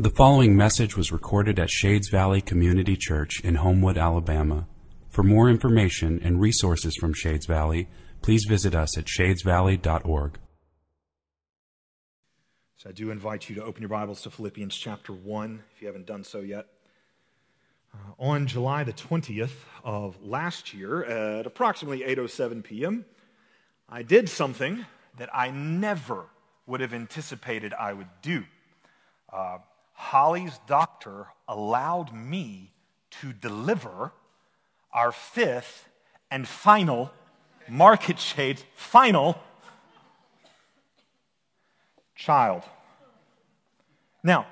The following message was recorded at Shades Valley Community Church in Homewood, Alabama. For more information and resources from Shades Valley, please visit us at shadesvalley.org. So I do invite you to open your Bibles to Philippians chapter 1 if you haven't done so yet. Uh, on July the 20th of last year at approximately 8:07 p.m., I did something that I never would have anticipated I would do. Uh, Holly's doctor allowed me to deliver our fifth and final market shade final child. Now,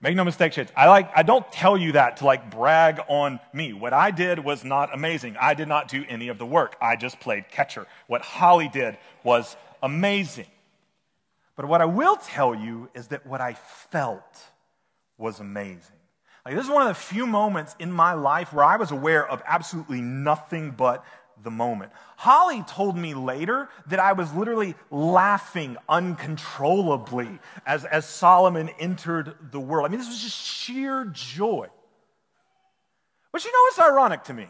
make no mistake, shades. I like I don't tell you that to like brag on me. What I did was not amazing. I did not do any of the work. I just played catcher. What Holly did was amazing. But what I will tell you is that what I felt was amazing. Like, this is one of the few moments in my life where I was aware of absolutely nothing but the moment. Holly told me later that I was literally laughing uncontrollably as, as Solomon entered the world. I mean, this was just sheer joy. But you know what's ironic to me?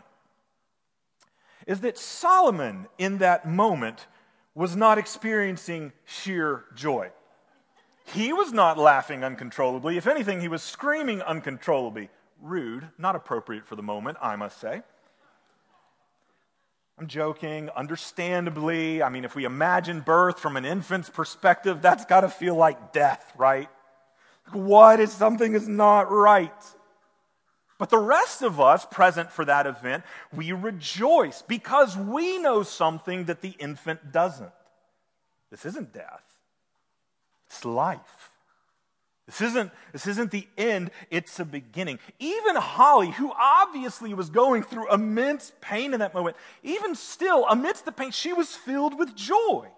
Is that Solomon in that moment was not experiencing sheer joy. He was not laughing uncontrollably. If anything, he was screaming uncontrollably. Rude, not appropriate for the moment, I must say. I'm joking, understandably. I mean, if we imagine birth from an infant's perspective, that's got to feel like death, right? What is something is not right? But the rest of us present for that event, we rejoice because we know something that the infant doesn't. This isn't death, it's life. This isn't, this isn't the end, it's a beginning. Even Holly, who obviously was going through immense pain in that moment, even still, amidst the pain, she was filled with joy.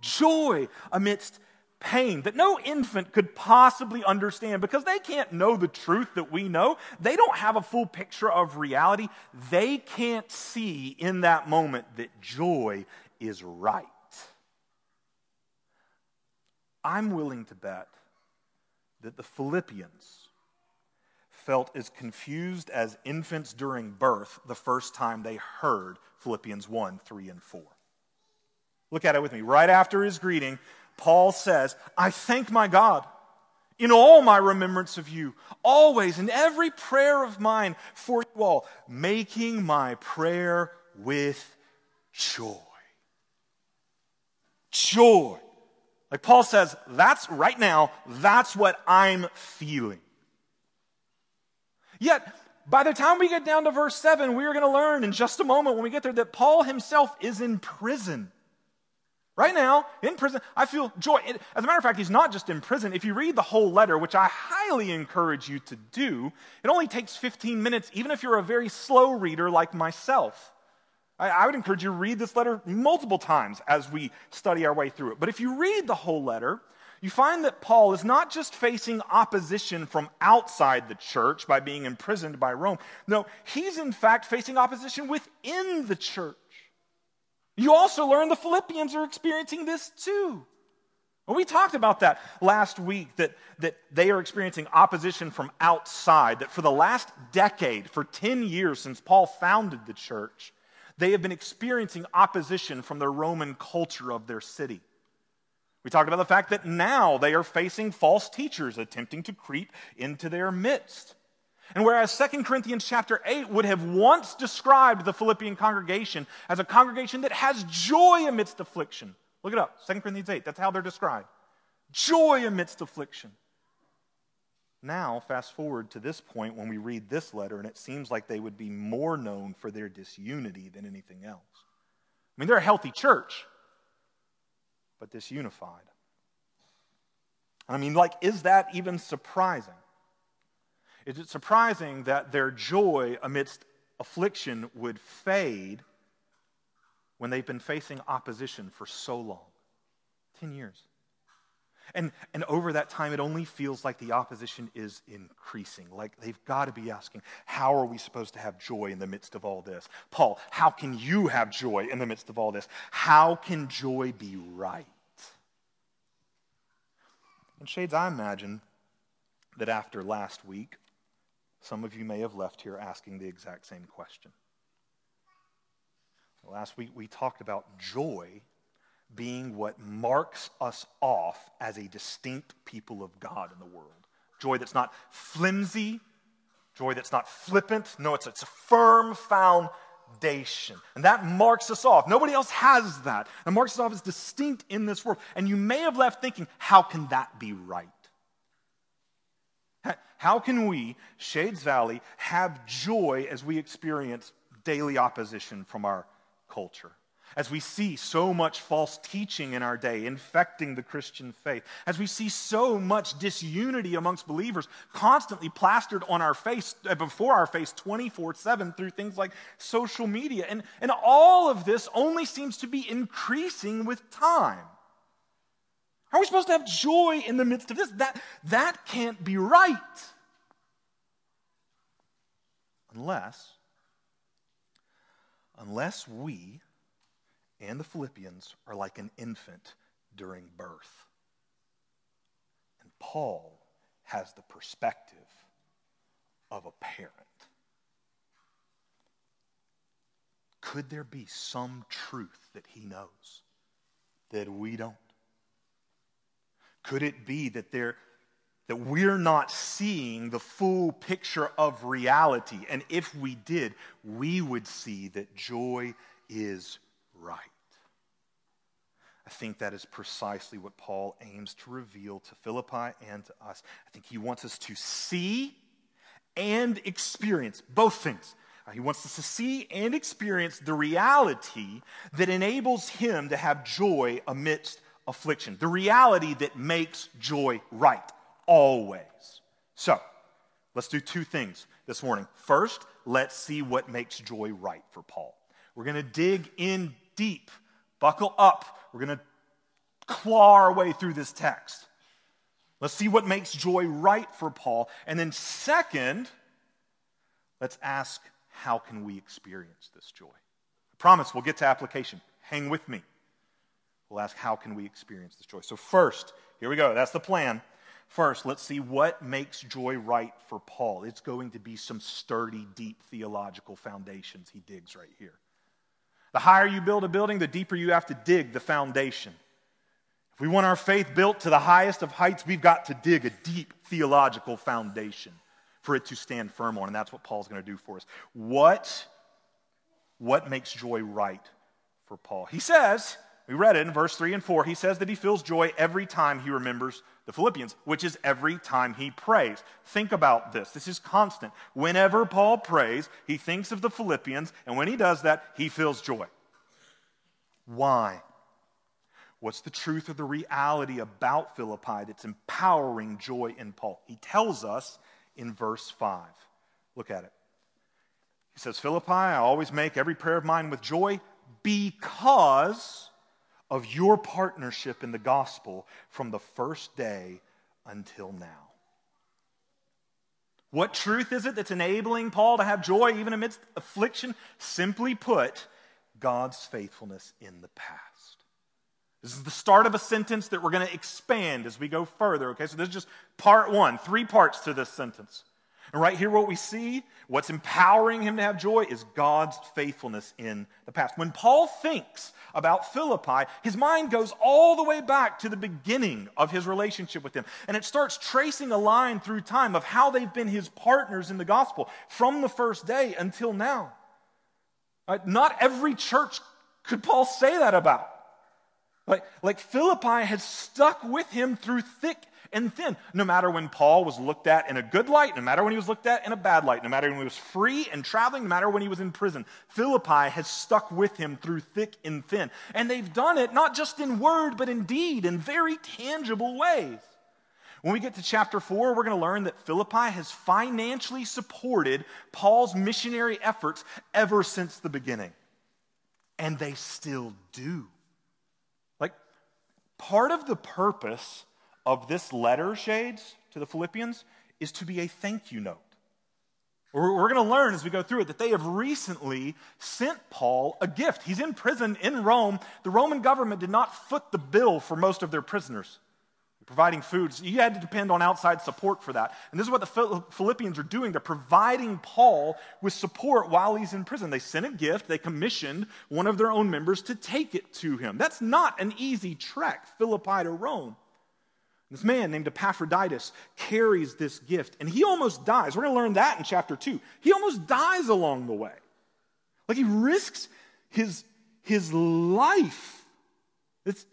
Joy amidst pain that no infant could possibly understand because they can't know the truth that we know. They don't have a full picture of reality. They can't see in that moment that joy is right. I'm willing to bet that the Philippians felt as confused as infants during birth the first time they heard Philippians 1 3 and 4. Look at it with me. Right after his greeting, Paul says, I thank my God in all my remembrance of you, always in every prayer of mine for you all, making my prayer with joy. Joy. Like Paul says, that's right now, that's what I'm feeling. Yet, by the time we get down to verse 7, we are going to learn in just a moment when we get there that Paul himself is in prison. Right now, in prison, I feel joy. As a matter of fact, he's not just in prison. If you read the whole letter, which I highly encourage you to do, it only takes 15 minutes, even if you're a very slow reader like myself. I, I would encourage you to read this letter multiple times as we study our way through it. But if you read the whole letter, you find that Paul is not just facing opposition from outside the church by being imprisoned by Rome. No, he's in fact facing opposition within the church. You also learn the Philippians are experiencing this too. We talked about that last week that, that they are experiencing opposition from outside, that for the last decade, for 10 years since Paul founded the church, they have been experiencing opposition from the Roman culture of their city. We talked about the fact that now they are facing false teachers attempting to creep into their midst. And whereas 2 Corinthians chapter 8 would have once described the Philippian congregation as a congregation that has joy amidst affliction. Look it up, 2 Corinthians 8, that's how they're described. Joy amidst affliction. Now, fast forward to this point when we read this letter, and it seems like they would be more known for their disunity than anything else. I mean, they're a healthy church, but disunified. I mean, like, is that even surprising? Is it surprising that their joy amidst affliction would fade when they've been facing opposition for so long? 10 years. And, and over that time, it only feels like the opposition is increasing. Like they've got to be asking, how are we supposed to have joy in the midst of all this? Paul, how can you have joy in the midst of all this? How can joy be right? And, Shades, I imagine that after last week, some of you may have left here asking the exact same question. Last week we talked about joy being what marks us off as a distinct people of God in the world. Joy that's not flimsy, joy that's not flippant. No, it's, it's a firm foundation. And that marks us off. Nobody else has that. And marks us off as distinct in this world. And you may have left thinking, how can that be right? How can we, Shades Valley, have joy as we experience daily opposition from our culture? As we see so much false teaching in our day infecting the Christian faith, as we see so much disunity amongst believers constantly plastered on our face, uh, before our face 24 7 through things like social media. And, and all of this only seems to be increasing with time. How are we supposed to have joy in the midst of this? That, that can't be right. Unless, unless we and the Philippians are like an infant during birth. And Paul has the perspective of a parent. Could there be some truth that he knows that we don't? Could it be that there that we're not seeing the full picture of reality and if we did, we would see that joy is right. I think that is precisely what Paul aims to reveal to Philippi and to us. I think he wants us to see and experience both things. Uh, he wants us to see and experience the reality that enables him to have joy amidst affliction, the reality that makes joy right, always. So, let's do two things this morning. First, let's see what makes joy right for Paul. We're going to dig in deep. Buckle up. We're going to claw our way through this text. Let's see what makes joy right for Paul. And then, second, let's ask how can we experience this joy? I promise we'll get to application. Hang with me. We'll ask how can we experience this joy. So, first, here we go. That's the plan. First, let's see what makes joy right for Paul. It's going to be some sturdy, deep theological foundations he digs right here. The higher you build a building, the deeper you have to dig the foundation. If we want our faith built to the highest of heights, we've got to dig a deep theological foundation for it to stand firm on. And that's what Paul's going to do for us. What, what makes joy right for Paul? He says, we read it in verse 3 and 4, he says that he feels joy every time he remembers the Philippians, which is every time he prays. Think about this. This is constant. Whenever Paul prays, he thinks of the Philippians, and when he does that, he feels joy. Why? What's the truth or the reality about Philippi that's empowering joy in Paul? He tells us in verse 5. Look at it. He says, Philippi, I always make every prayer of mine with joy because of your partnership in the gospel from the first day until now. What truth is it that's enabling Paul to have joy even amidst affliction? Simply put, God's faithfulness in the past. This is the start of a sentence that we're going to expand as we go further. Okay, so this is just part one, three parts to this sentence. And right here, what we see, what's empowering him to have joy, is God's faithfulness in the past. When Paul thinks about Philippi, his mind goes all the way back to the beginning of his relationship with them. And it starts tracing a line through time of how they've been his partners in the gospel from the first day until now. Right? Not every church could Paul say that about. Like, like Philippi had stuck with him through thick and thin. No matter when Paul was looked at in a good light, no matter when he was looked at in a bad light, no matter when he was free and traveling, no matter when he was in prison, Philippi has stuck with him through thick and thin. And they've done it not just in word, but in deed, in very tangible ways. When we get to chapter 4, we're going to learn that Philippi has financially supported Paul's missionary efforts ever since the beginning. And they still do. Like, part of the purpose of this letter, Shades, to the Philippians, is to be a thank you note. We're going to learn as we go through it that they have recently sent Paul a gift. He's in prison in Rome. The Roman government did not foot the bill for most of their prisoners. providing food. So you had to depend on outside support for that. And this is what the Philippians are doing. They're providing Paul with support while he's in prison. They sent a gift, they commissioned one of their own members to take it to him. That's not an easy trek, Philippi to Rome. This man named Epaphroditus carries this gift, and he almost dies. We're going to learn that in chapter 2. He almost dies along the way. Like he risks his, his life. It's,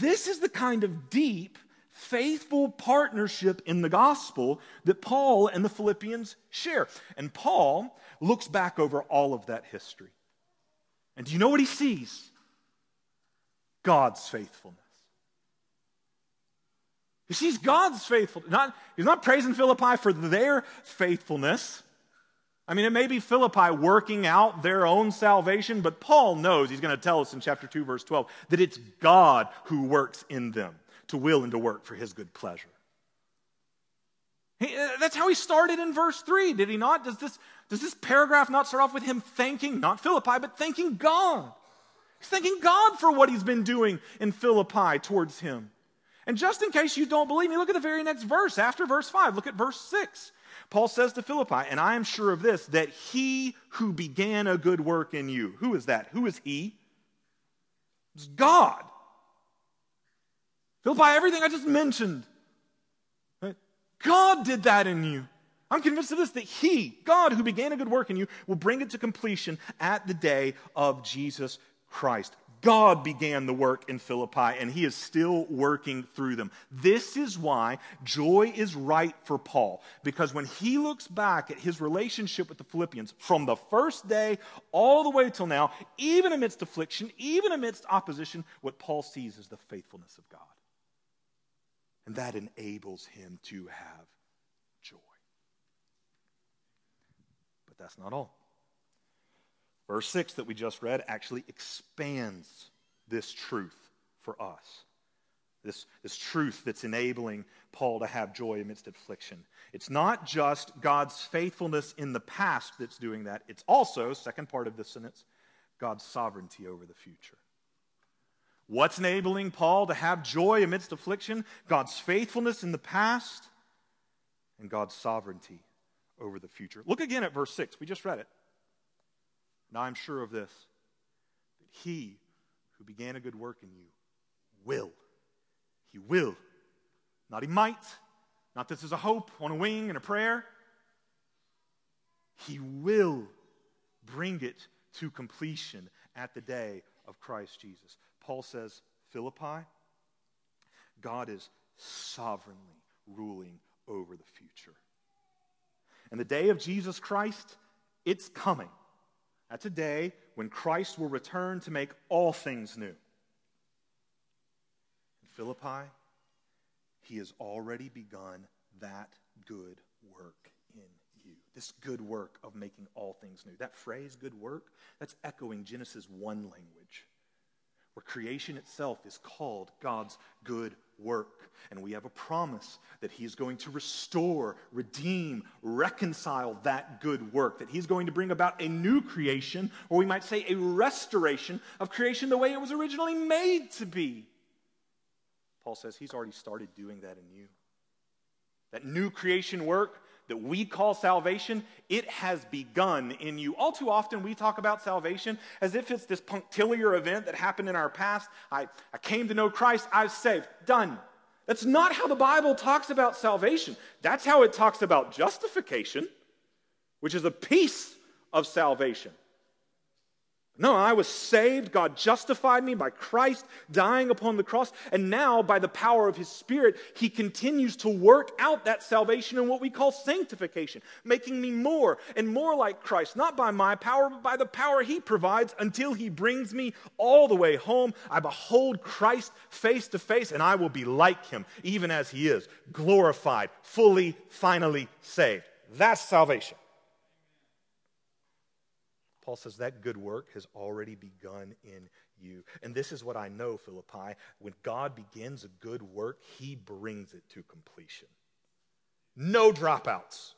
this is the kind of deep faithful partnership in the gospel that Paul and the Philippians share. And Paul looks back over all of that history. And do you know what he sees? God's faithfulness. He sees God's faithfulness. Not, he's not praising Philippi for their faithfulness. I mean, it may be Philippi working out their own salvation, but Paul knows, he's going to tell us in chapter 2, verse 12, that it's God who works in them to will and to work for his good pleasure. He, uh, that's how he started in verse 3, did he not? Does this, does this paragraph not start off with him thanking, not Philippi, but thanking God? He's thanking God for what he's been doing in Philippi towards him. And just in case you don't believe me, look at the very next verse after verse 5. Look at verse 6. Paul says to Philippi, and I am sure of this, that he who began a good work in you, who is that? Who is he? It's God. Philippi, everything I just mentioned. God did that in you. I'm convinced of this that He, God, who began a good work in you, will bring it to completion at the day of Jesus Christ. God began the work in Philippi, and He is still working through them. This is why joy is right for Paul, because when he looks back at his relationship with the Philippians from the first day all the way till now, even amidst affliction, even amidst opposition, what Paul sees is the faithfulness of God. And that enables him to have joy. But that's not all. Verse 6 that we just read actually expands this truth for us. This, this truth that's enabling Paul to have joy amidst affliction. It's not just God's faithfulness in the past that's doing that, it's also, second part of this sentence, God's sovereignty over the future. What's enabling Paul to have joy amidst affliction? God's faithfulness in the past and God's sovereignty over the future. Look again at verse 6. We just read it. Now I'm sure of this that he who began a good work in you will. He will. Not he might. Not this is a hope on a wing and a prayer. He will bring it to completion at the day of Christ Jesus. Paul says, Philippi, God is sovereignly ruling over the future. And the day of Jesus Christ, it's coming. That's a day when Christ will return to make all things new. In Philippi, he has already begun that good work in you. This good work of making all things new. That phrase, good work, that's echoing Genesis 1 language where creation itself is called God's good work. And we have a promise that He is going to restore, redeem, reconcile that good work, that He's going to bring about a new creation, or we might say a restoration of creation the way it was originally made to be. Paul says He's already started doing that in you. That new creation work that we call salvation, it has begun in you. All too often, we talk about salvation as if it's this punctiliar event that happened in our past. I, I came to know Christ, I was saved. Done. That's not how the Bible talks about salvation. That's how it talks about justification, which is a piece of salvation. No, I was saved. God justified me by Christ dying upon the cross. And now, by the power of His Spirit, He continues to work out that salvation in what we call sanctification, making me more and more like Christ, not by my power, but by the power He provides until He brings me all the way home. I behold Christ face to face, and I will be like Him, even as He is, glorified, fully, finally saved. That's salvation. Paul says that good work has already begun in you. And this is what I know, Philippi. When God begins a good work, he brings it to completion. No dropouts.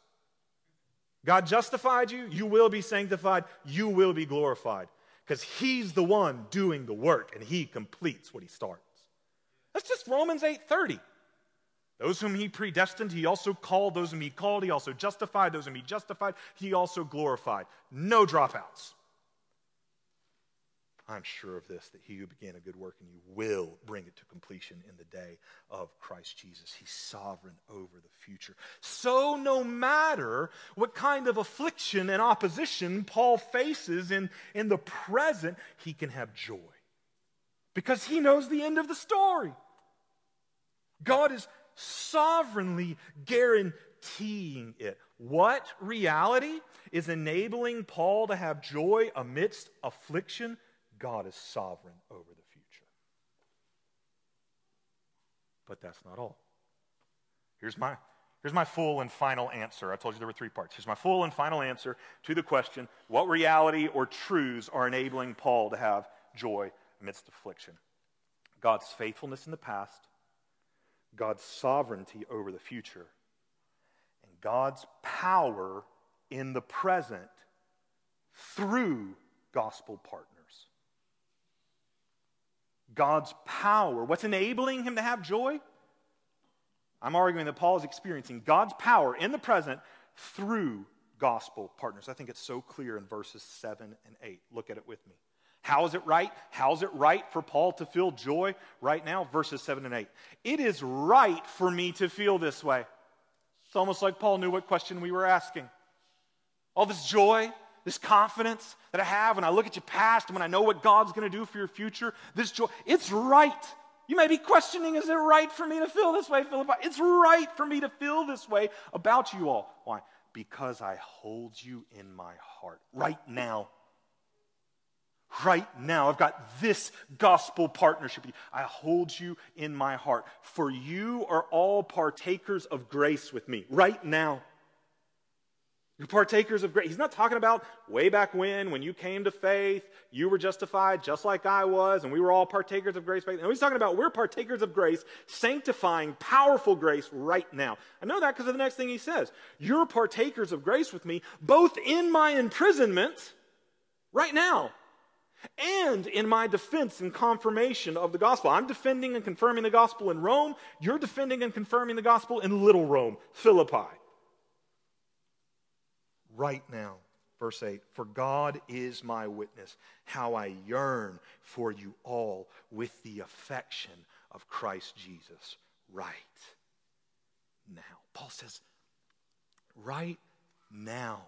God justified you, you will be sanctified, you will be glorified. Because he's the one doing the work and he completes what he starts. That's just Romans 8:30. Those whom he predestined, he also called. Those whom he called, he also justified. Those whom he justified, he also glorified. No dropouts. I'm sure of this, that he who began a good work in you will bring it to completion in the day of Christ Jesus. He's sovereign over the future. So, no matter what kind of affliction and opposition Paul faces in, in the present, he can have joy because he knows the end of the story. God is sovereignly guaranteeing it. What reality is enabling Paul to have joy amidst affliction? God is sovereign over the future. But that's not all. Here's my, here's my full and final answer. I told you there were three parts. Here's my full and final answer to the question what reality or truths are enabling Paul to have joy amidst affliction? God's faithfulness in the past, God's sovereignty over the future, and God's power in the present through gospel partners. God's power. What's enabling him to have joy? I'm arguing that Paul is experiencing God's power in the present through gospel partners. I think it's so clear in verses 7 and 8. Look at it with me. How is it right? How is it right for Paul to feel joy right now? Verses 7 and 8. It is right for me to feel this way. It's almost like Paul knew what question we were asking. All this joy, this confidence that I have when I look at your past and when I know what God's going to do for your future, this joy, it's right. You may be questioning, is it right for me to feel this way, Philippi? It's right for me to feel this way about you all. Why? Because I hold you in my heart right now. Right now, I've got this gospel partnership. I hold you in my heart. For you are all partakers of grace with me right now. You're partakers of grace. He's not talking about way back when, when you came to faith, you were justified just like I was, and we were all partakers of grace. No, he's talking about we're partakers of grace, sanctifying, powerful grace right now. I know that because of the next thing he says. You're partakers of grace with me, both in my imprisonment, right now, and in my defense and confirmation of the gospel. I'm defending and confirming the gospel in Rome. You're defending and confirming the gospel in Little Rome, Philippi right now. Verse 8 For God is my witness, how I yearn for you all with the affection of Christ Jesus right now. Paul says, right now.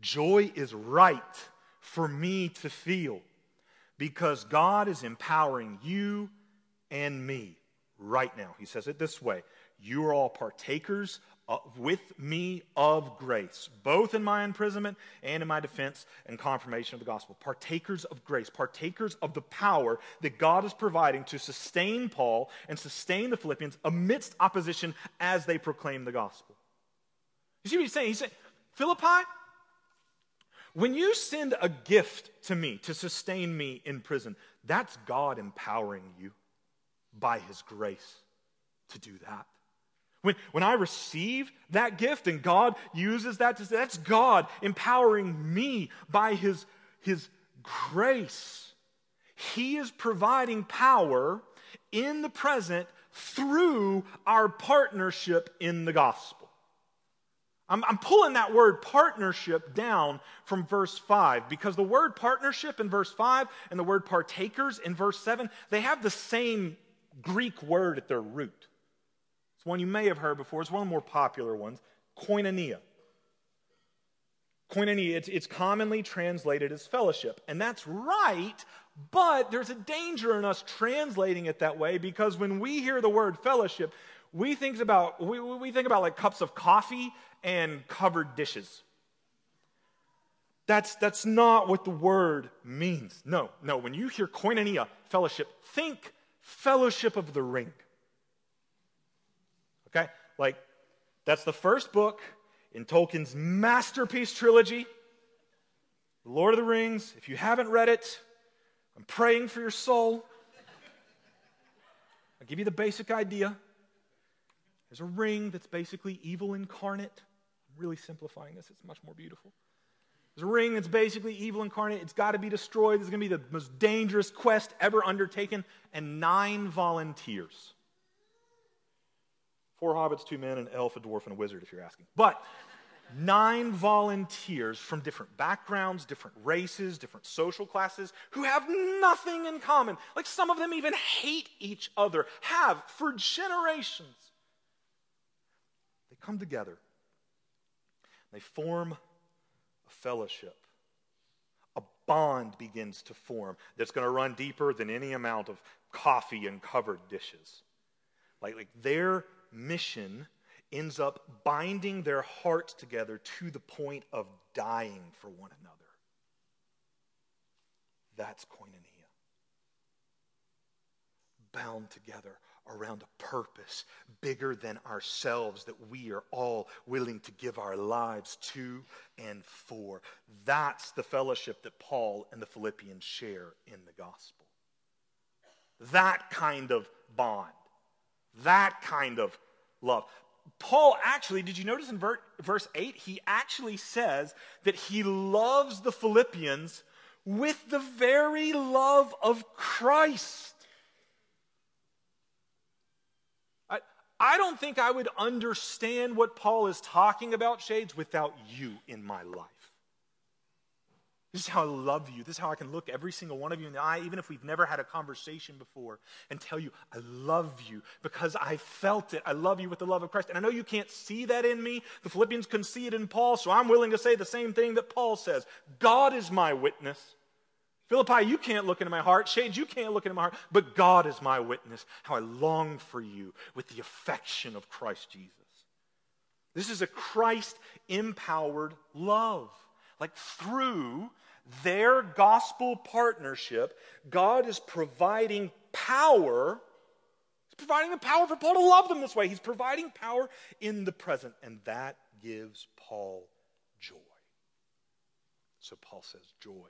Joy is right for me to feel because God is empowering you and me right now. He says it this way You are all partakers with me of grace, both in my imprisonment and in my defense and confirmation of the gospel. Partakers of grace, partakers of the power that God is providing to sustain Paul and sustain the Philippians amidst opposition as they proclaim the gospel. You see what he's saying? He's saying, Philippi, when you send a gift to me to sustain me in prison, that's God empowering you by his grace to do that. When, when I receive that gift and God uses that to say, that's God empowering me by his, his grace. He is providing power in the present through our partnership in the gospel. I'm, I'm, pulling that word partnership down from verse 5 because the word partnership in verse 5 and the word partakers in verse 7, they have the same Greek word at their root It's one you may have heard before. It's one of the more popular ones koinonia. Koinonia, it's, it's commonly translated as fellowship. And that's right, but there's a danger in us translating it that way because when we hear the word fellowship, we think about, we, we think about like cups of coffee and covered dishes. That's, that's not what the word means. No, no. When you hear koinonia, fellowship, think fellowship of the ring. Okay? Like, that's the first book in Tolkien's masterpiece trilogy, Lord of the Rings. If you haven't read it, I'm praying for your soul. I'll give you the basic idea. There's a ring that's basically evil incarnate. I'm really simplifying this, it's much more beautiful. There's a ring that's basically evil incarnate. It's got to be destroyed. This is going to be the most dangerous quest ever undertaken, and nine volunteers Four hobbits, two men, an elf, a dwarf, and a wizard, if you're asking. But nine volunteers from different backgrounds, different races, different social classes who have nothing in common. Like some of them even hate each other, have for generations. They come together, they form a fellowship. A bond begins to form that's going to run deeper than any amount of coffee and covered dishes. Like, like their mission ends up binding their hearts together to the point of dying for one another. That's koinonia. Bound together around a purpose bigger than ourselves that we are all willing to give our lives to and for. That's the fellowship that Paul and the Philippians share in the gospel. That kind of bond, that kind of love. Paul actually, did you notice in verse 8? He actually says that he loves the Philippians with the very love of Christ. I, don't think I would understand what Paul is talking about, Shades, without you in my life. This is how I love you. This is how I can look every single one of you in the eye, even if we've never had a conversation before, and tell you, I love you because I felt it. I love you with the love of Christ. And I know you can't see that in me. The Philippians couldn't see it in Paul, so I'm willing to say the same thing that Paul says God is my witness. Philippi, you can't look into my heart. Shades, you can't look into my heart. But God is my witness, how I long for you with the affection of Christ Jesus. This is a Christ empowered love. Like through their gospel partnership, God is providing power. He's providing the power for Paul to love them this way. He's providing power in the present, and that gives Paul joy. So Paul says, Joy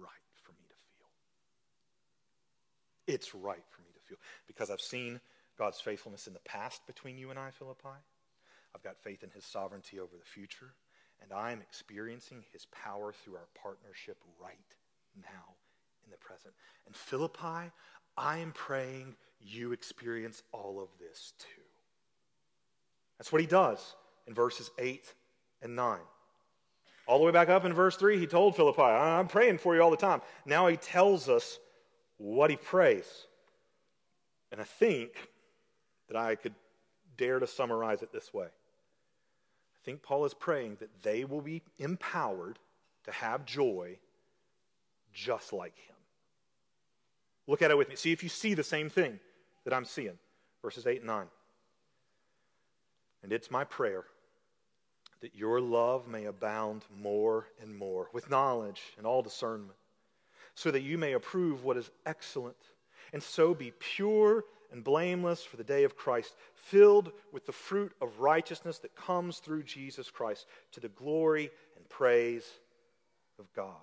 right for me to feel. It's right for me to feel because I've seen God's faithfulness in the past between you and I, Philippi. I've got faith in his sovereignty over the future. And I am experiencing his power through our partnership right now in the present. And Philippi, I am praying you experience all of this too. That's what he does in verses 8 and 9. All the way back up in verse 3, he told Philippi, I'm praying for you all the time. Now he tells us what he prays. And I think that I could dare to summarize it this way I think Paul is praying that they will be empowered to have joy just like him. Look at it with me. See if you see the same thing that I'm seeing. Verses 8 and 9. And it's my prayer that your love may abound more and more with knowledge and all discernment, so that you may approve what is excellent, and so be pure and blameless for the day of Christ, filled with the fruit of righteousness that comes through Jesus Christ to the glory and praise of God.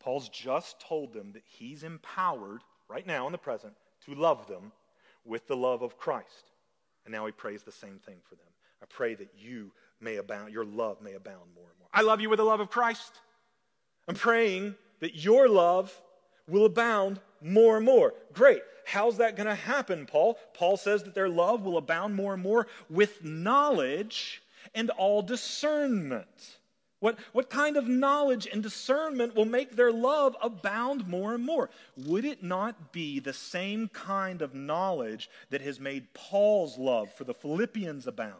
Paul's just told them that he's empowered right now in the present to love them with the love of Christ. And now he prays the same thing for them. I pray that you may abound, your love may abound more and more. I love you with the love of Christ. I'm praying that your love will abound more and more. Great. How's that going to happen, Paul? Paul says that their love will abound more and more with knowledge and all discernment. What, what kind of knowledge and discernment will make their love abound more and more? Would it not be the same kind of knowledge that has made Paul's love for the Philippians abound?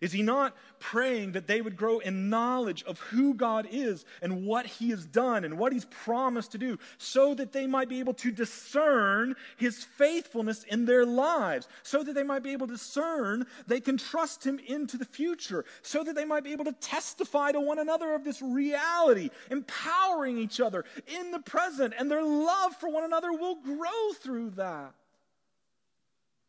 Is he not praying that they would grow in knowledge of who God is and what he has done and what he's promised to do so that they might be able to discern his faithfulness in their lives, so that they might be able to discern they can trust him into the future, so that they might be able to testify to one another of this reality, empowering each other in the present, and their love for one another will grow through that.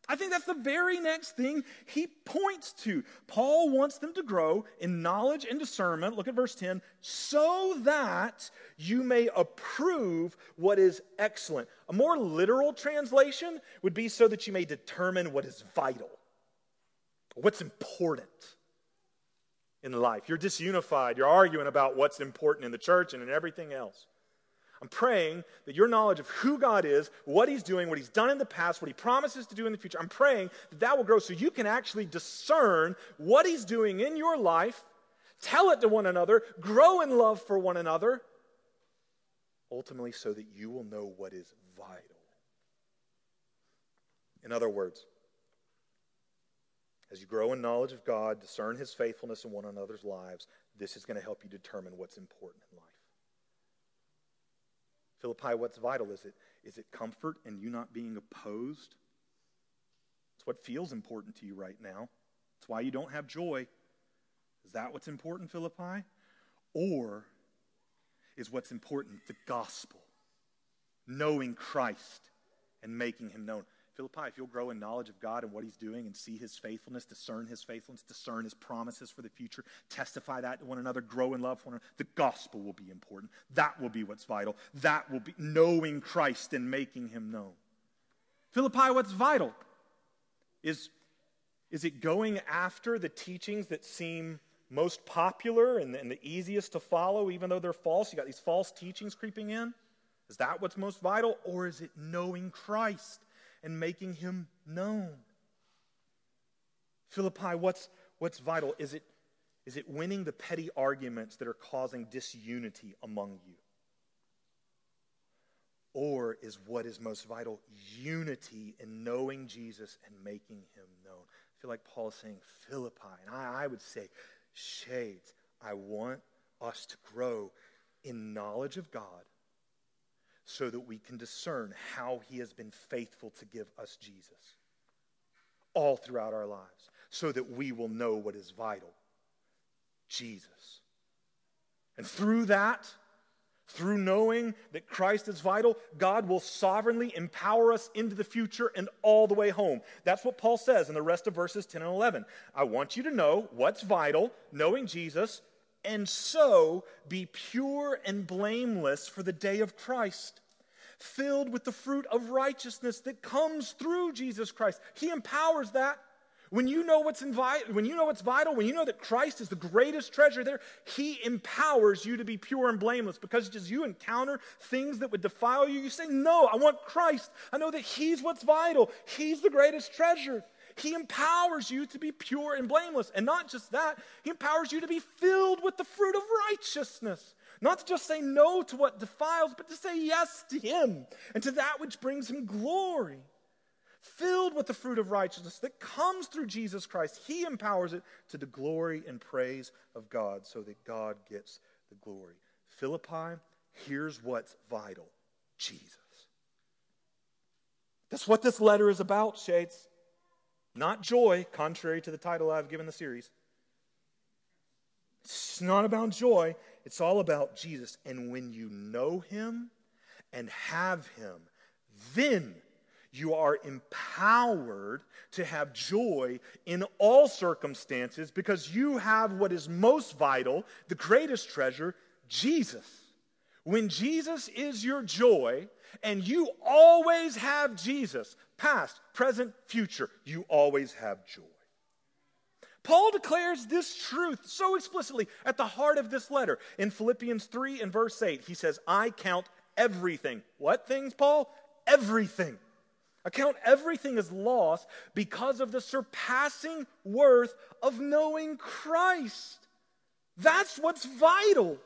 I think that's the very next thing he points to. Paul wants them to grow in knowledge and discernment. Look at verse 10 so that you may approve what is excellent. A more literal translation would be so that you may determine what is vital, what's important in life. You're disunified, you're arguing about what's important in the church and in everything else. I'm praying that your knowledge of who God is, what He's doing, what He's done in the past, what He promises to do in the future, I'm praying that that will grow so you can actually discern what He's doing in your life, tell it to one another, grow in love for one another, ultimately, so that you will know what is vital. In other words, as you grow in knowledge of God, discern His faithfulness in one another's lives, this is going to help you determine what's important in life. Philippi, what's vital? Is it, is it comfort and you not being opposed? It's what feels important to you right now. It's why you don't have joy. Is that what's important, Philippi? Or is what's important the gospel? Knowing Christ and making him known. Philippi, if you'll grow in knowledge of God and what He's doing and see His faithfulness, discern His faithfulness, discern His promises for the future, testify that to one another, grow in love for one another, the gospel will be important. That will be what's vital. That will be knowing Christ and making Him known. Philippi, what's vital? Is, is it going after the teachings that seem most popular and, and the easiest to follow, even though they're false? You got these false teachings creeping in? Is that what's most vital? Or is it knowing Christ? And making him known. Philippi, what's, what's vital? Is it, is it winning the petty arguments that are causing disunity among you? Or is what is most vital unity in knowing Jesus and making him known? I feel like Paul is saying Philippi, and I, I would say shades. I want us to grow in knowledge of God so that we can discern how he has been faithful to give us Jesus all throughout our lives, so that we will know what is vital Jesus. And through that, through knowing that Christ is vital, God will sovereignly empower us into the future and all the way home. That's what Paul says in the rest of verses 10 and 11. I want you to know what's vital, knowing Jesus, and so be pure and blameless for the day of Christ, filled with the fruit of righteousness that comes through Jesus Christ. He empowers that. When you know what's invi- when you know what's vital, when you know that Christ is the greatest treasure there, He empowers you to be pure and blameless. Because as you encounter things that would defile you, you say, "No, I want Christ. I know that He's what's vital. He's the greatest treasure." He empowers you to be pure and blameless. And not just that, He empowers you to be filled with the fruit of righteousness. Not to just say no to what defiles, but to say yes to Him and to that which brings Him glory. Filled with the fruit of righteousness that comes through Jesus Christ, He empowers it to the glory and praise of God so that God gets the glory. Philippi, here's what's vital Jesus. That's what this letter is about, Shades. Not joy, contrary to the title I've given the series. It's not about joy, it's all about Jesus. And when you know him and have him, then you are empowered to have joy in all circumstances because you have what is most vital, the greatest treasure, Jesus. When Jesus is your joy, and you always have Jesus, past, present, future, you always have joy. Paul declares this truth so explicitly at the heart of this letter. In Philippians 3 and verse 8, he says, I count everything. What things, Paul? Everything. I count everything as loss because of the surpassing worth of knowing Christ. That's what's vital.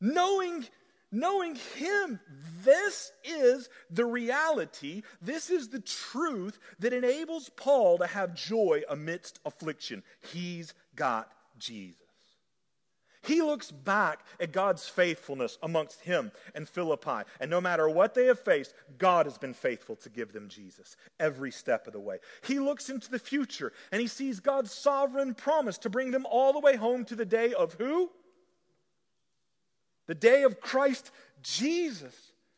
Knowing knowing Him. This is the reality, this is the truth that enables Paul to have joy amidst affliction. He's got Jesus. He looks back at God's faithfulness amongst him and Philippi. And no matter what they have faced, God has been faithful to give them Jesus every step of the way. He looks into the future and he sees God's sovereign promise to bring them all the way home to the day of who? The day of Christ Jesus.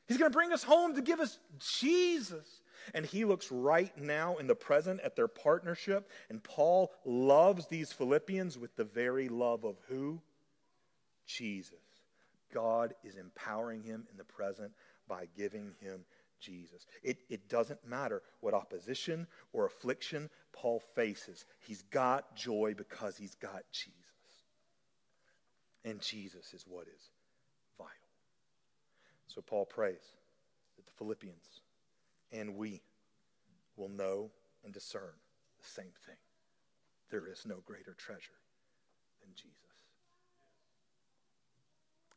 He's going to bring us home to give us Jesus. And he looks right now in the present at their partnership. And Paul loves these Philippians with the very love of who? Jesus. God is empowering him in the present by giving him Jesus. It, it doesn't matter what opposition or affliction Paul faces, he's got joy because he's got Jesus. And Jesus is what is So Paul prays that the Philippians and we will know and discern the same thing. There is no greater treasure than Jesus.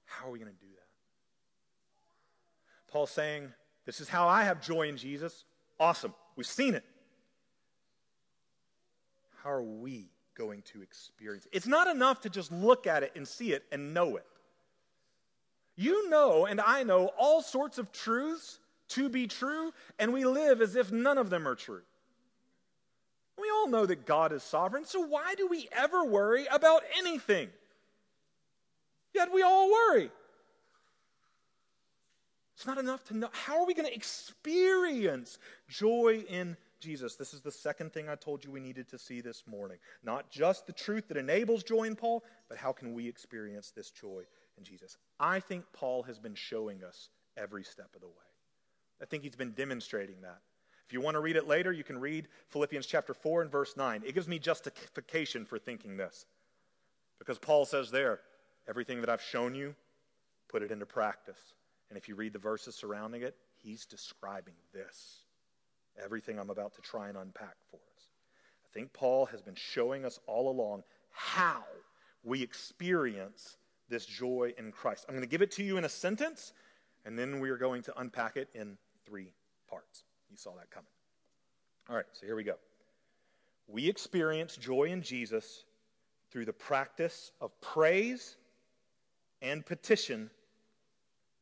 How are we going to do that? Paul's saying, This is how I have joy in Jesus. Awesome. We've seen it. How are we going to experience it? It's not enough to just look at it and see it and know it. You know, and I know all sorts of truths to be true, and we live as if none of them are true. We all know that God is sovereign, so why do we ever worry about anything? Yet we all worry. It's not enough to know. How are we going to experience joy in Jesus? This is the second thing I told you we needed to see this morning. Not just the truth that enables joy in Paul, but how can we experience this joy in Jesus? I think Paul has been showing us every step of the way. I think he's been demonstrating that. If you want to read it later, you can read Philippians chapter 4 and verse 9. It gives me justification for thinking this. Because Paul says there, everything that I've shown you, put it into practice. And if you read the verses surrounding it, he's describing this. Everything I'm about to try and unpack for us. I think Paul has been showing us all along how we experience this joy in Christ. I'm going to give it to you in a sentence, and then we are going to unpack it in three parts. You saw that coming. All right, so here we go. We experience joy in Jesus through the practice of praise and petition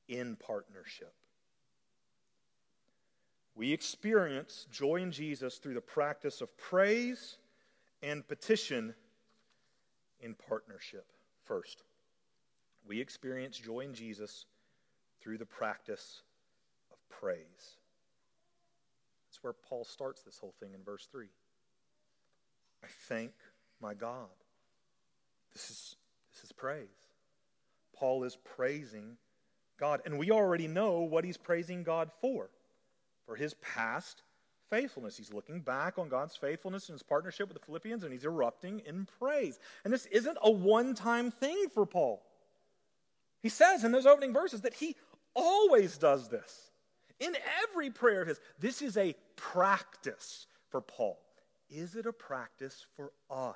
in partnership. We experience joy in Jesus through the practice of praise and petition in partnership. First, we experience joy in Jesus through the practice of praise. That's where Paul starts this whole thing in verse 3. I thank my God. This is, this is praise. Paul is praising God. And we already know what he's praising God for for his past faithfulness. He's looking back on God's faithfulness and his partnership with the Philippians, and he's erupting in praise. And this isn't a one time thing for Paul. He says in those opening verses that he always does this in every prayer of his. This is a practice for Paul. Is it a practice for us?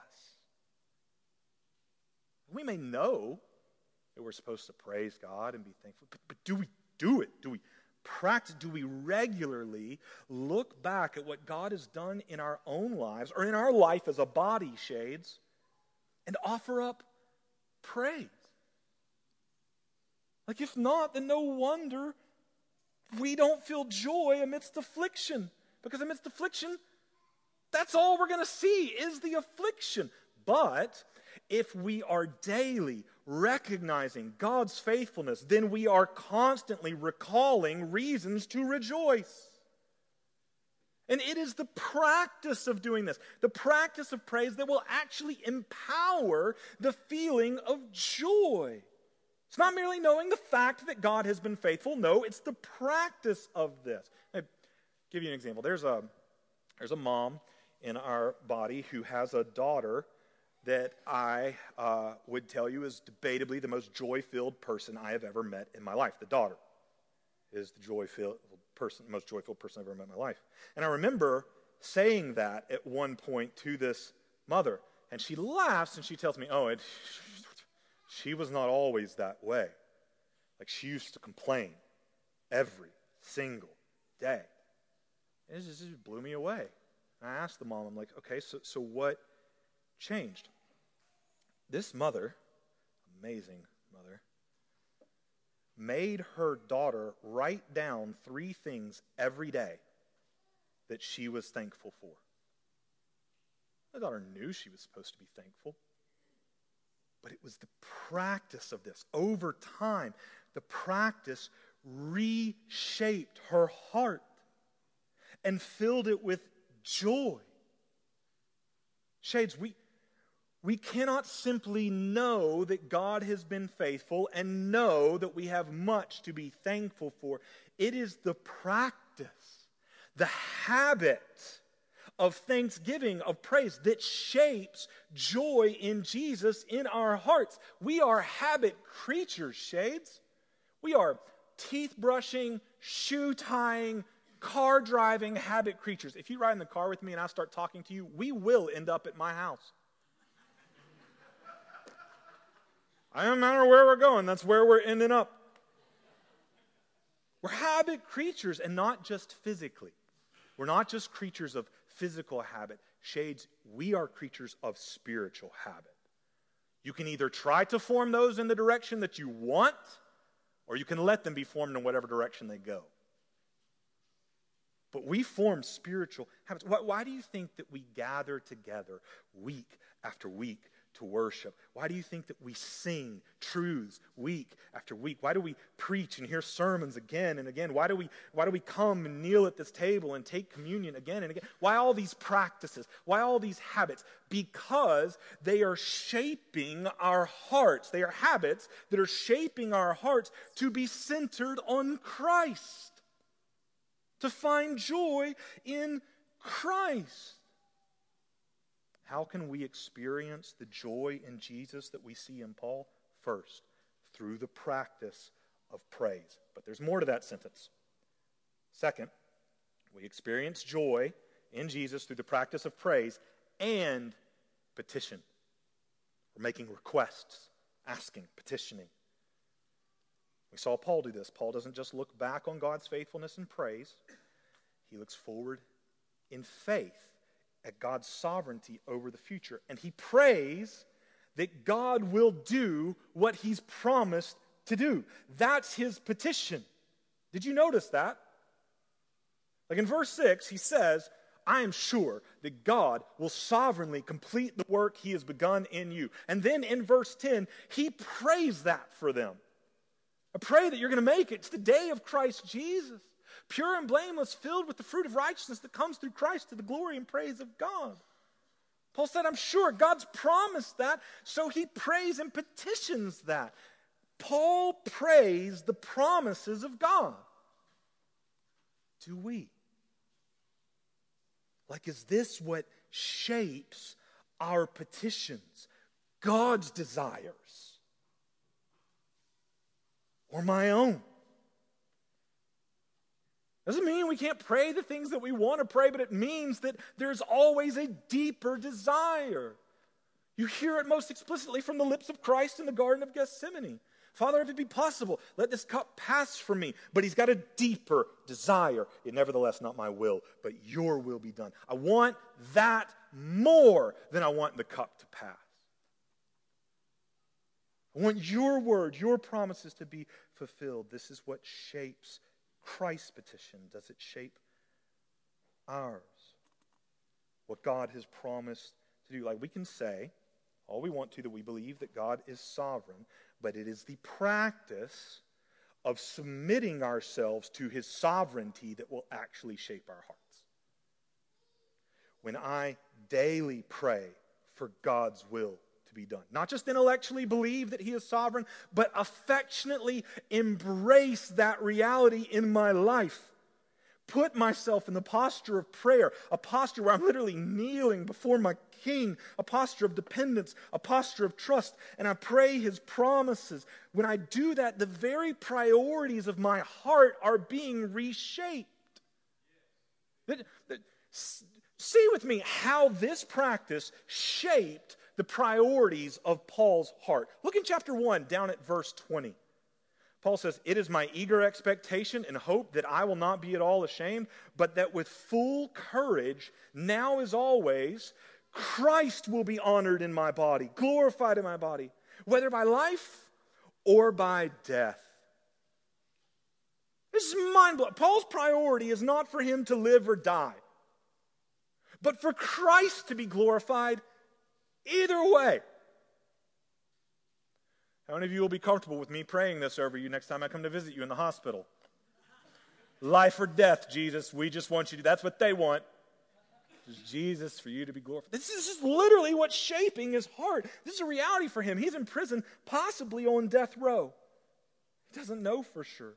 We may know that we're supposed to praise God and be thankful. But, but do we do it? Do we practice? Do we regularly look back at what God has done in our own lives or in our life as a body, Shades, and offer up praise? Like, if not, then no wonder we don't feel joy amidst affliction. Because amidst affliction, that's all we're going to see is the affliction. But if we are daily recognizing God's faithfulness, then we are constantly recalling reasons to rejoice. And it is the practice of doing this, the practice of praise, that will actually empower the feeling of joy. It's not merely knowing the fact that God has been faithful. No, it's the practice of this. I'll give you an example. There's a, there's a mom in our body who has a daughter that I uh, would tell you is debatably the most joy filled person I have ever met in my life. The daughter is the joy filled person, most joy filled person I've ever met in my life. And I remember saying that at one point to this mother, and she laughs and she tells me, Oh, it, she was not always that way. Like she used to complain every single day. And it just, it just blew me away. I asked the mom, I'm like, okay, so, so what changed? This mother, amazing mother, made her daughter write down three things every day that she was thankful for. My daughter knew she was supposed to be thankful. But it was the practice of this. Over time, the practice reshaped her heart and filled it with joy. Shades, we, we cannot simply know that God has been faithful and know that we have much to be thankful for. It is the practice, the habit of thanksgiving, of praise that shapes joy in Jesus in our hearts. We are habit creatures, shades. We are teeth brushing, shoe tying, car driving habit creatures. If you ride in the car with me and I start talking to you, we will end up at my house. I don't matter where we're going, that's where we're ending up. We're habit creatures and not just physically. We're not just creatures of physical habit. Shades, we are creatures of spiritual habit. You can either try to form those in the direction that you want, or you can let them be formed in whatever direction they go. But we form spiritual habits. Why, why, do you think that we gather together week after week to worship? Why do you think that we sing truths week after week? Why do we preach and hear sermons again and again? Why do we, why do we come and kneel at this table and take communion again and again? Why all these practices? Why all these habits? Because they are shaping our hearts. They are habits that are shaping our hearts to be centered on Christ, to find joy in Christ. How can we experience the joy in Jesus that we see in Paul? First, through the practice of praise. But there's more to that sentence. Second, we experience joy in Jesus through the practice of praise and petition. We're making requests, asking, petitioning. We saw Paul do this. Paul doesn't just look back on God's faithfulness and praise, he looks forward in faith at God's sovereignty over the future. And he prays that God will do what he's promised to do. That's his petition. Did you notice that? Like in verse 6, he says, I am sure that God will sovereignly complete the work he has begun in you. And then in verse 10, he prays that for them. I pray that you're going to make it. It's the day of Christ Jesus pure and blameless, filled with the fruit of righteousness that comes through Christ to the glory and praise of God. Paul said, I'm sure God's promised that, so he prays and petitions that. Paul prays the promises of God. Do we? Like, is this what shapes our petitions? God's desires? Or my own? Doesn't mean we can't pray the things that we want to pray, but it means that there's always a deeper desire. You hear it most explicitly from the lips of Christ in the Garden of Gethsemane. Father, if it be possible, let this cup pass from me. But he's got a deeper desire. Yet nevertheless, not my will, but your will be done. I want that more than I want the cup to pass. I want your word, your promises to be fulfilled. This is what shapes Christ's petition? Does it shape ours? What God has promised to do? Like we can say all we want to that we believe that God is sovereign, but it is the practice of submitting ourselves to his sovereignty that will actually shape our hearts. When I daily pray for God's will be done. Not just intellectually believe that He is sovereign, but affectionately embrace that reality in my life. Put myself in the posture of prayer, a posture where I'm literally kneeling before my King, a posture of dependence, a posture of trust, and I pray His promises. When I do that, the very priorities of my heart are being reshaped. See with me how this practice shaped the priorities of Paul's heart. Look in chapter 1, down at verse 20. Paul says, It is my eager expectation and hope that I will not be at all ashamed, but that with full courage, now as always, Christ will be honored in my body, glorified in my body, whether by life or by death. This is mind blowing. Paul's priority is not for him to live or die, but for Christ to be glorified Either way. How many of you will be comfortable with me praying this over you next time I come to visit you in the hospital? Life or death, Jesus. We just want you to. That's what they want. Jesus for you to be glorified. This is, this is literally what's shaping his heart. This is a reality for him. He's in prison, possibly on death row. He doesn't know for sure.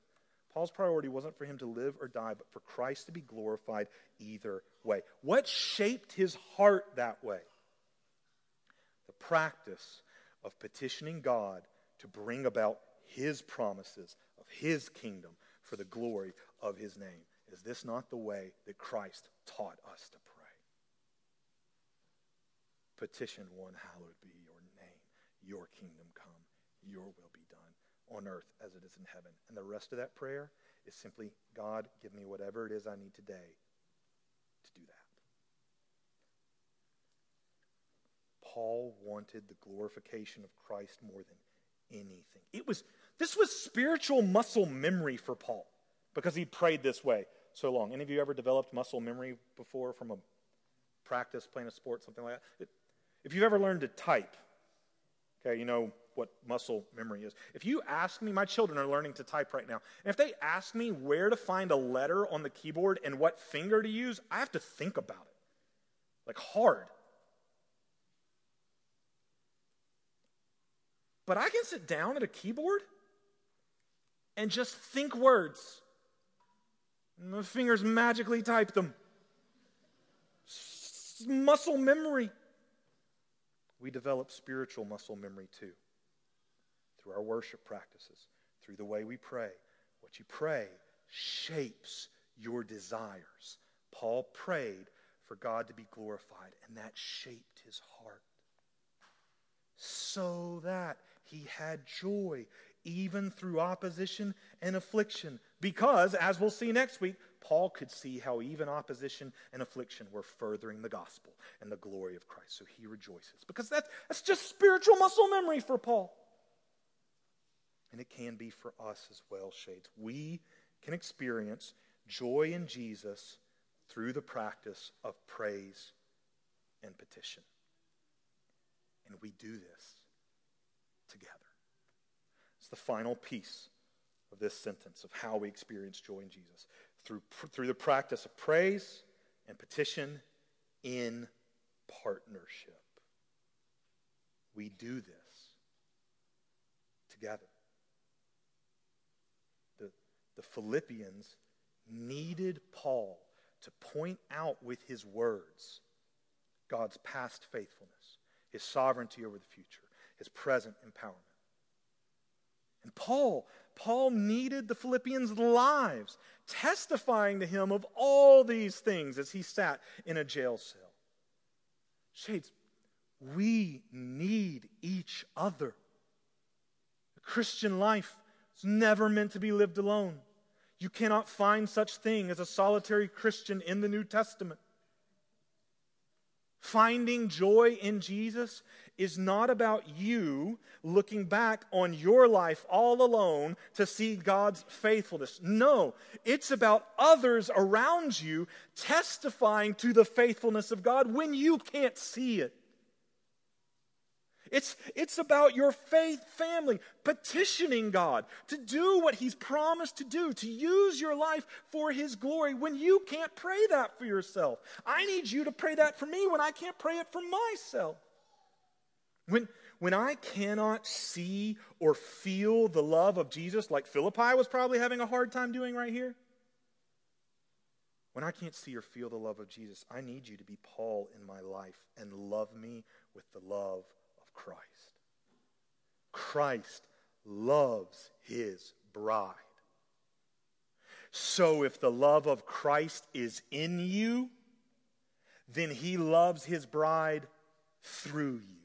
Paul's priority wasn't for him to live or die, but for Christ to be glorified either way. What shaped his heart that way? Practice of petitioning God to bring about his promises of his kingdom for the glory of his name. Is this not the way that Christ taught us to pray? Petition one, hallowed be your name. Your kingdom come, your will be done on earth as it is in heaven. And the rest of that prayer is simply God, give me whatever it is I need today to do that. Paul wanted the glorification of Christ more than anything. It was this was spiritual muscle memory for Paul because he prayed this way so long. Any of you ever developed muscle memory before from a practice playing a sport, something like that? It, if you've ever learned to type, okay, you know what muscle memory is. If you ask me, my children are learning to type right now, and if they ask me where to find a letter on the keyboard and what finger to use, I have to think about it. Like hard. But I can sit down at a keyboard and just think words. And my fingers magically type them. muscle memory. We develop spiritual muscle memory too through our worship practices, through the way we pray. What you pray shapes your desires. Paul prayed for God to be glorified, and that shaped his heart. So that he had joy even through opposition and affliction. Because, as we'll see next week, Paul could see how even opposition and affliction were furthering the gospel and the glory of Christ. So he rejoices. Because that's, that's just spiritual muscle memory for Paul. And it can be for us as well, Shades. We can experience joy in Jesus through the practice of praise and petition. And we do this together. It's the final piece of this sentence of how we experience joy in Jesus through, through the practice of praise and petition in partnership. We do this together. The, the Philippians needed Paul to point out with his words God's past faithfulness, his sovereignty over the future, his present empowerment. And Paul, Paul needed the Philippians' lives, testifying to him of all these things as he sat in a jail cell. Shades, we need each other. The Christian life is never meant to be lived alone. You cannot find such thing as a solitary Christian in the New Testament. Finding joy in Jesus is not about you looking back on your life all alone to see God's faithfulness. No, it's about others around you testifying to the faithfulness of God when you can't see it. It's, it's about your faith family petitioning God to do what He's promised to do, to use your life for His glory when you can't pray that for yourself. I need you to pray that for me when I can't pray it for myself. When, when I cannot see or feel the love of Jesus, like Philippi was probably having a hard time doing right here, when I can't see or feel the love of Jesus, I need you to be Paul in my life and love me with the love of Christ. Christ loves his bride. So if the love of Christ is in you, then he loves his bride through you.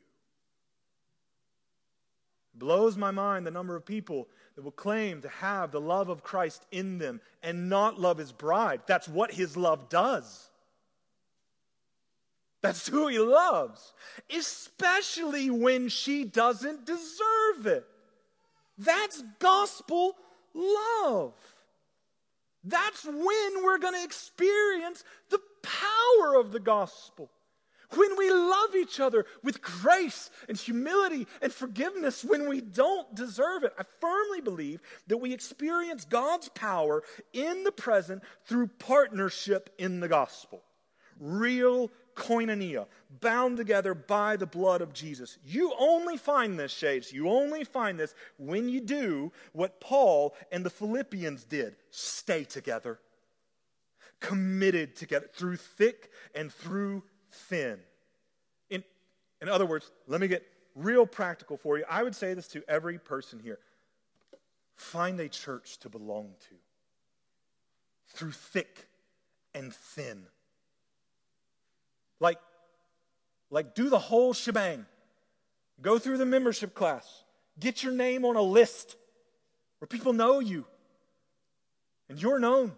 Blows my mind the number of people that will claim to have the love of Christ in them and not love his bride. That's what his love does. That's who he loves, especially when she doesn't deserve it. That's gospel love. That's when we're going to experience the power of the gospel. When we love each other with grace and humility and forgiveness when we don't deserve it. I firmly believe that we experience God's power in the present through partnership in the gospel. Real koinonia, bound together by the blood of Jesus. You only find this, Shades, you only find this when you do what Paul and the Philippians did stay together, committed together through thick and through thin. In, in other words, let me get real practical for you. I would say this to every person here Find a church to belong to through thick and thin. Like, like do the whole shebang. Go through the membership class. Get your name on a list where people know you and you're known.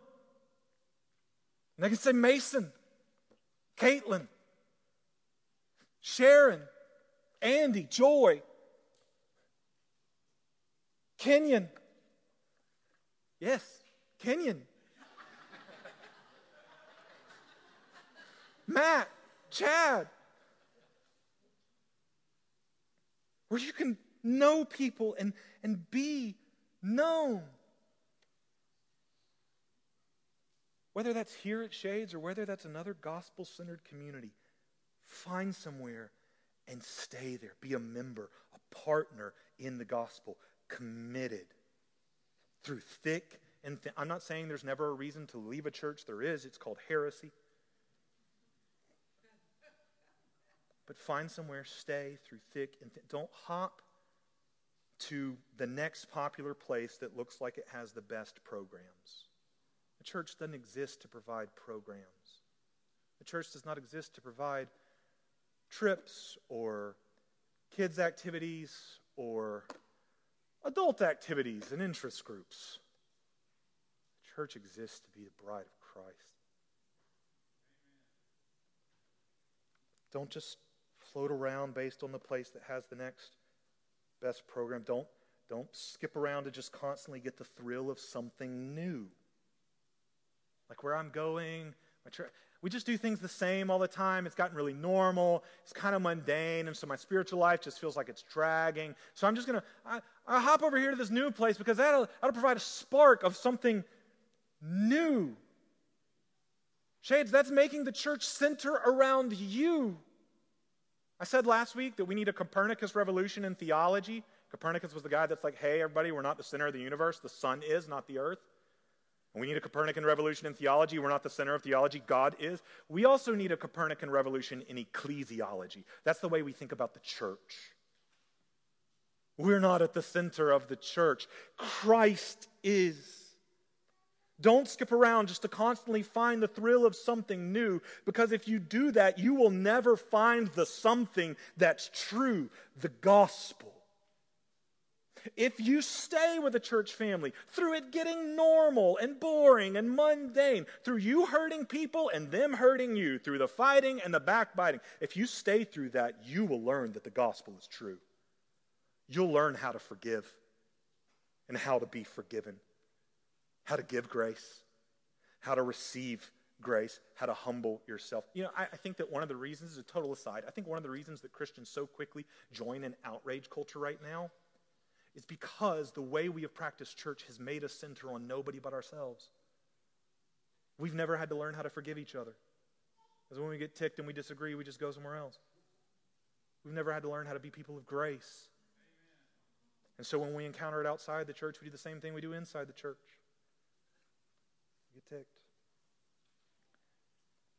And they can say Mason, Caitlin, Sharon, Andy, Joy, Kenyon. Yes, Kenyon. Matt, Chad. Where you can know people and, and be known. Whether that's here at Shades or whether that's another gospel centered community, find somewhere and stay there. Be a member, a partner in the gospel, committed through thick and thin. I'm not saying there's never a reason to leave a church. There is. It's called heresy. But find somewhere, stay through thick and thin. Don't hop to the next popular place that looks like it has the best programs. The church doesn't exist to provide programs. The church does not exist to provide trips or kids' activities or adult activities and interest groups. The church exists to be the bride of Christ. Don't just float around based on the place that has the next best program. Don't, don't skip around to just constantly get the thrill of something new. Like where I'm going, we just do things the same all the time. It's gotten really normal. It's kind of mundane. And so my spiritual life just feels like it's dragging. So I'm just going to I hop over here to this new place because that'll, that'll provide a spark of something new. Shades, that's making the church center around you. I said last week that we need a Copernicus revolution in theology. Copernicus was the guy that's like, hey, everybody, we're not the center of the universe. The sun is, not the earth. And we need a Copernican revolution in theology. We're not the center of theology. God is. We also need a Copernican revolution in ecclesiology. That's the way we think about the church. We're not at the center of the church. Christ is. Don't skip around just to constantly find the thrill of something new, because if you do that, you will never find the something that's true the gospel. If you stay with a church family through it getting normal and boring and mundane, through you hurting people and them hurting you, through the fighting and the backbiting, if you stay through that, you will learn that the gospel is true. You'll learn how to forgive and how to be forgiven how to give grace, how to receive grace, how to humble yourself. You know, I, I, think that one of the reasons, is a total aside, I think one of the reasons that Christians so quickly join an outrage culture right now is because the way we have practiced church has made us center on nobody but ourselves. We've never had to learn how to forgive each other. Because when we get ticked and we disagree, we just go somewhere else. We've never had to learn how to be people of grace. And so when we encounter it outside the church, we do the same thing we do inside the church get ticked.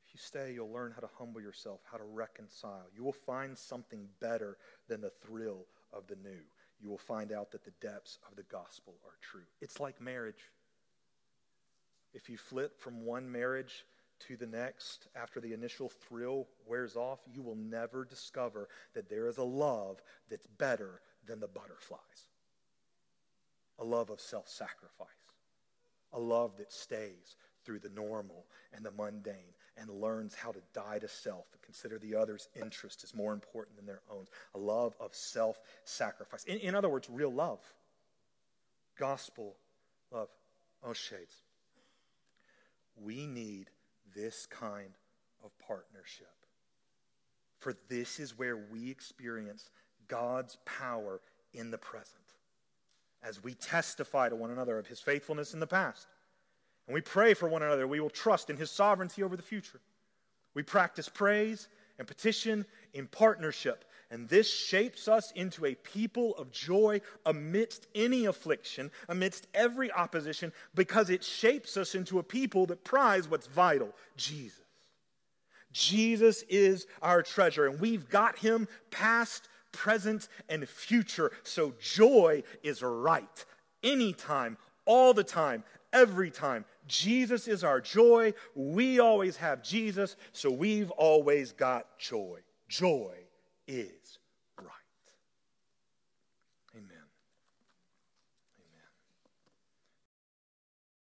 If you stay, you'll learn how to humble yourself, how to reconcile. You will find something better than the thrill of the new. You will find out that the depths of the gospel are true. It's like marriage. If you flip from one marriage to the next after the initial thrill wears off, you will never discover that there is a love that's better than the butterflies. A love of self sacrifice a love that stays through the normal and the mundane and learns how to die to self and consider the other's interest as more important than their own. A love of self sacrifice. In, in, other words, real love. Gospel love. Oh, Shades. We need this kind of partnership. For this is where we experience God's power in the present as we testify to one another of his faithfulness in the past. And we pray for one another, we will trust in his sovereignty over the future. We practice praise and petition in partnership, and this shapes us into a people of joy amidst any affliction, amidst every opposition, because it shapes us into a people that prize what's vital Jesus. Jesus is our treasure, and we've got him past present, and future. So joy is right anytime, all the time, every time. Jesus is our joy. We always have Jesus, so we've always got joy. Joy is